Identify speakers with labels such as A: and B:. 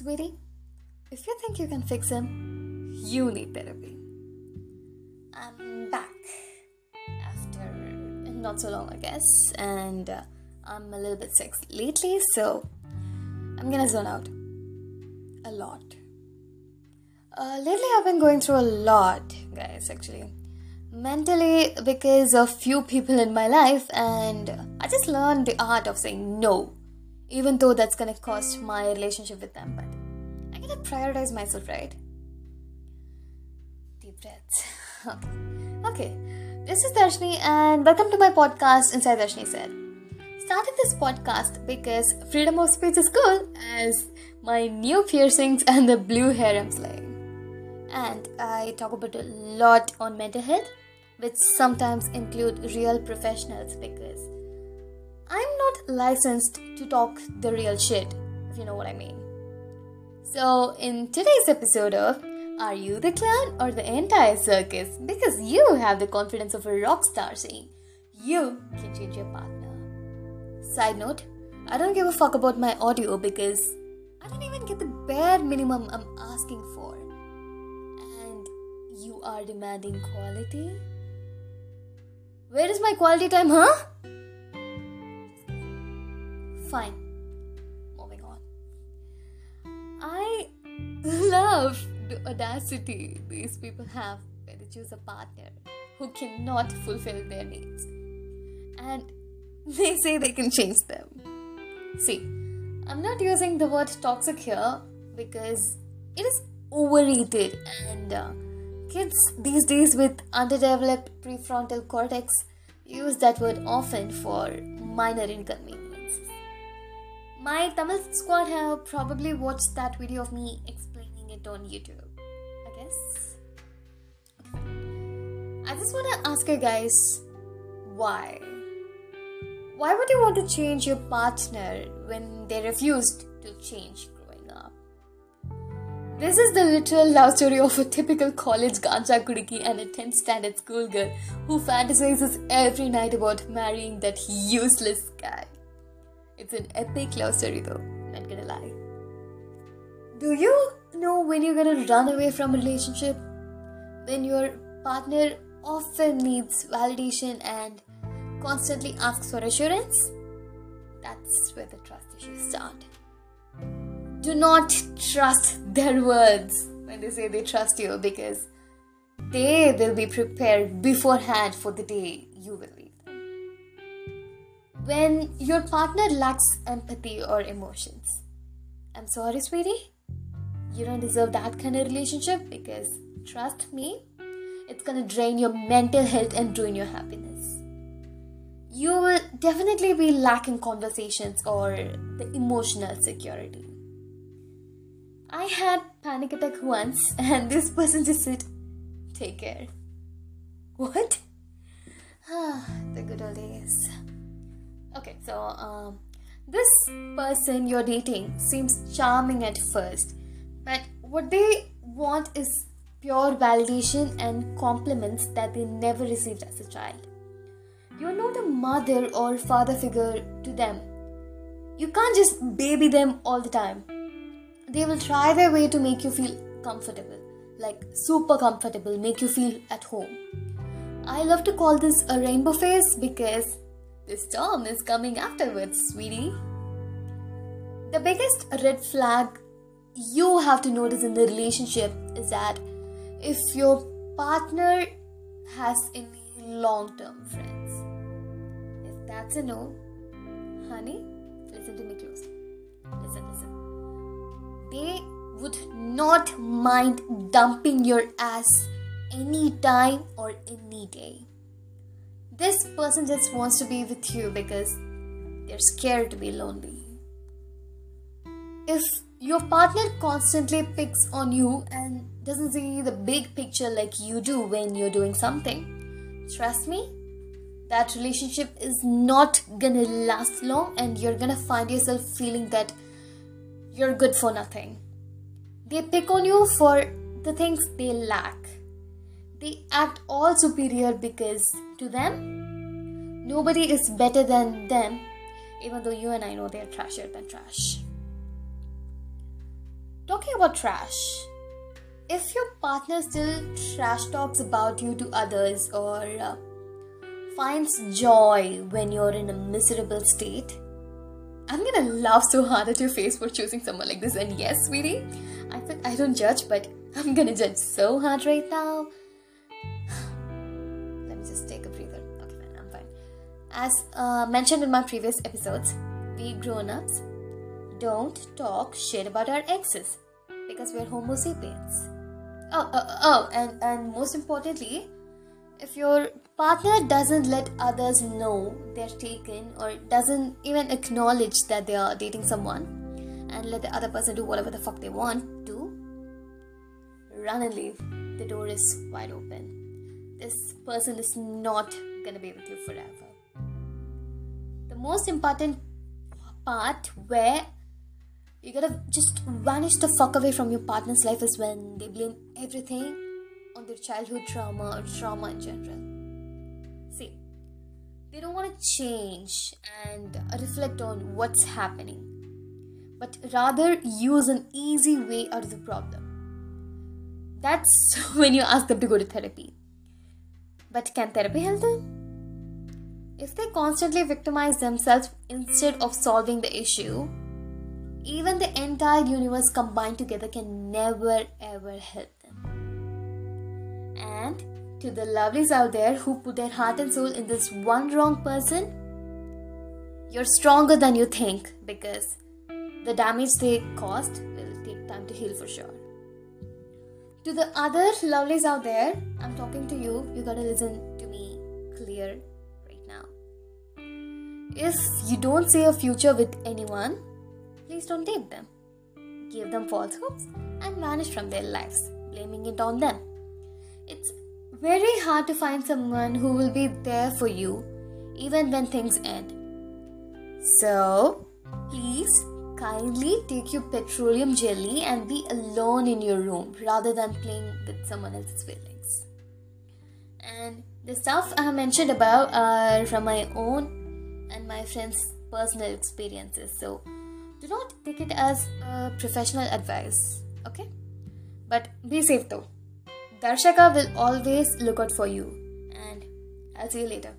A: Sweetie, if you think you can fix him, you need therapy. I'm back after not so long, I guess, and uh, I'm a little bit sick lately, so I'm gonna zone out a lot. Uh, lately, I've been going through a lot, guys, actually. Mentally, because of few people in my life, and I just learned the art of saying no even though that's gonna cost my relationship with them. But I gotta prioritize myself, right? Deep breaths. okay. okay, this is Darshini, and welcome to my podcast, Inside Darshini Said. Started this podcast because freedom of speech is cool, as my new piercings and the blue hair I'm slaying. And I talk about a lot on mental health, which sometimes include real professionals because I'm not licensed to talk the real shit, if you know what I mean. So, in today's episode of Are You the Clown or the Entire Circus? Because you have the confidence of a rock star saying you can change your partner. Side note, I don't give a fuck about my audio because I don't even get the bare minimum I'm asking for. And you are demanding quality? Where is my quality time, huh? Fine. Love the audacity these people have when they choose a partner who cannot fulfill their needs. And they say they can change them. See, I'm not using the word toxic here because it is overrated and uh, kids these days with underdeveloped prefrontal cortex use that word often for minor inconveniences. My Tamil squad have probably watched that video of me explaining it on YouTube. I guess. I just want to ask you guys why? Why would you want to change your partner when they refused to change growing up? This is the literal love story of a typical college ganja kudiki and a 10th standard schoolgirl who fantasizes every night about marrying that useless guy. It's an epic love story though, not gonna lie. Do you know when you're gonna run away from a relationship? When your partner often needs validation and constantly asks for assurance? That's where the trust issues start. Do not trust their words when they say they trust you because they will be prepared beforehand for the day you will leave them. when your partner lacks empathy or emotions. I'm sorry, sweetie. You don't deserve that kind of relationship because, trust me, it's gonna drain your mental health and ruin your happiness. You will definitely be lacking conversations or the emotional security. I had panic attack once, and this person just said, "Take care." What? Ah, the good old days. Okay, so um, this person you're dating seems charming at first, but what they want is pure validation and compliments that they never received as a child. You're not a mother or father figure to them. You can't just baby them all the time. They will try their way to make you feel comfortable, like super comfortable, make you feel at home. I love to call this a rainbow phase because the storm is coming afterwards, sweetie. The biggest red flag you have to notice in the relationship is that if your partner has any long term friends. If that's a no, honey, listen to me closely. Listen, listen. They would not mind dumping your ass anytime or any day this person just wants to be with you because they're scared to be lonely. If your partner constantly picks on you and doesn't see the big picture like you do when you're doing something, trust me, that relationship is not gonna last long and you're gonna find yourself feeling that you're good for nothing. They pick on you for the things they lack. They act all superior because to them, nobody is better than them, even though you and I know they're trashier than trash. Talking about trash if your partner still trash talks about you to others or uh, finds joy when you're in a miserable state i'm gonna laugh so hard at your face for choosing someone like this. And yes sweetie i i don't judge but i'm gonna judge so hard right now. Let me just take a breather. Okay fine i'm fine. As uh, mentioned in my previous episodes we grown-ups don't talk shit about our exes because we're homo sapiens oh, oh, oh and, and most importantly if your partner doesn't let others know they're taken or doesn't even acknowledge that they are dating someone and let the other person do whatever the fuck they want to run and leave. The door is wide open. This person is not gonna be with you forever. The most important part where you gotta just vanish the fuck away from your partner's life is when they blame everything on their childhood trauma or trauma in general. See, they don't want to change and reflect on what's happening, but rather use an easy way out of the problem. That's when you ask them to go to therapy. But can therapy help them? If they constantly victimize themselves instead of solving the issue, even the entire universe combined together can never ever help them. And to the lovelies out there who put their heart and soul in this one wrong person, you're stronger than you think because the damage they caused will take time to heal for sure. To the other lovelies out there, I'm talking to you, you gotta listen to me clear right now. If you don't see a future with anyone, please don't date them. Give them false hopes and vanish from their lives, blaming it on them. It's very hard to find someone who will be there for you even when things end. So, please kindly take your petroleum jelly and be alone in your room rather than playing with someone else's feelings. And the stuff I have mentioned above are from my own and my friends' personal experiences. So, do not take it as a professional advice okay? But be safe though. Darsh akka will always look out for you. And i'll see you later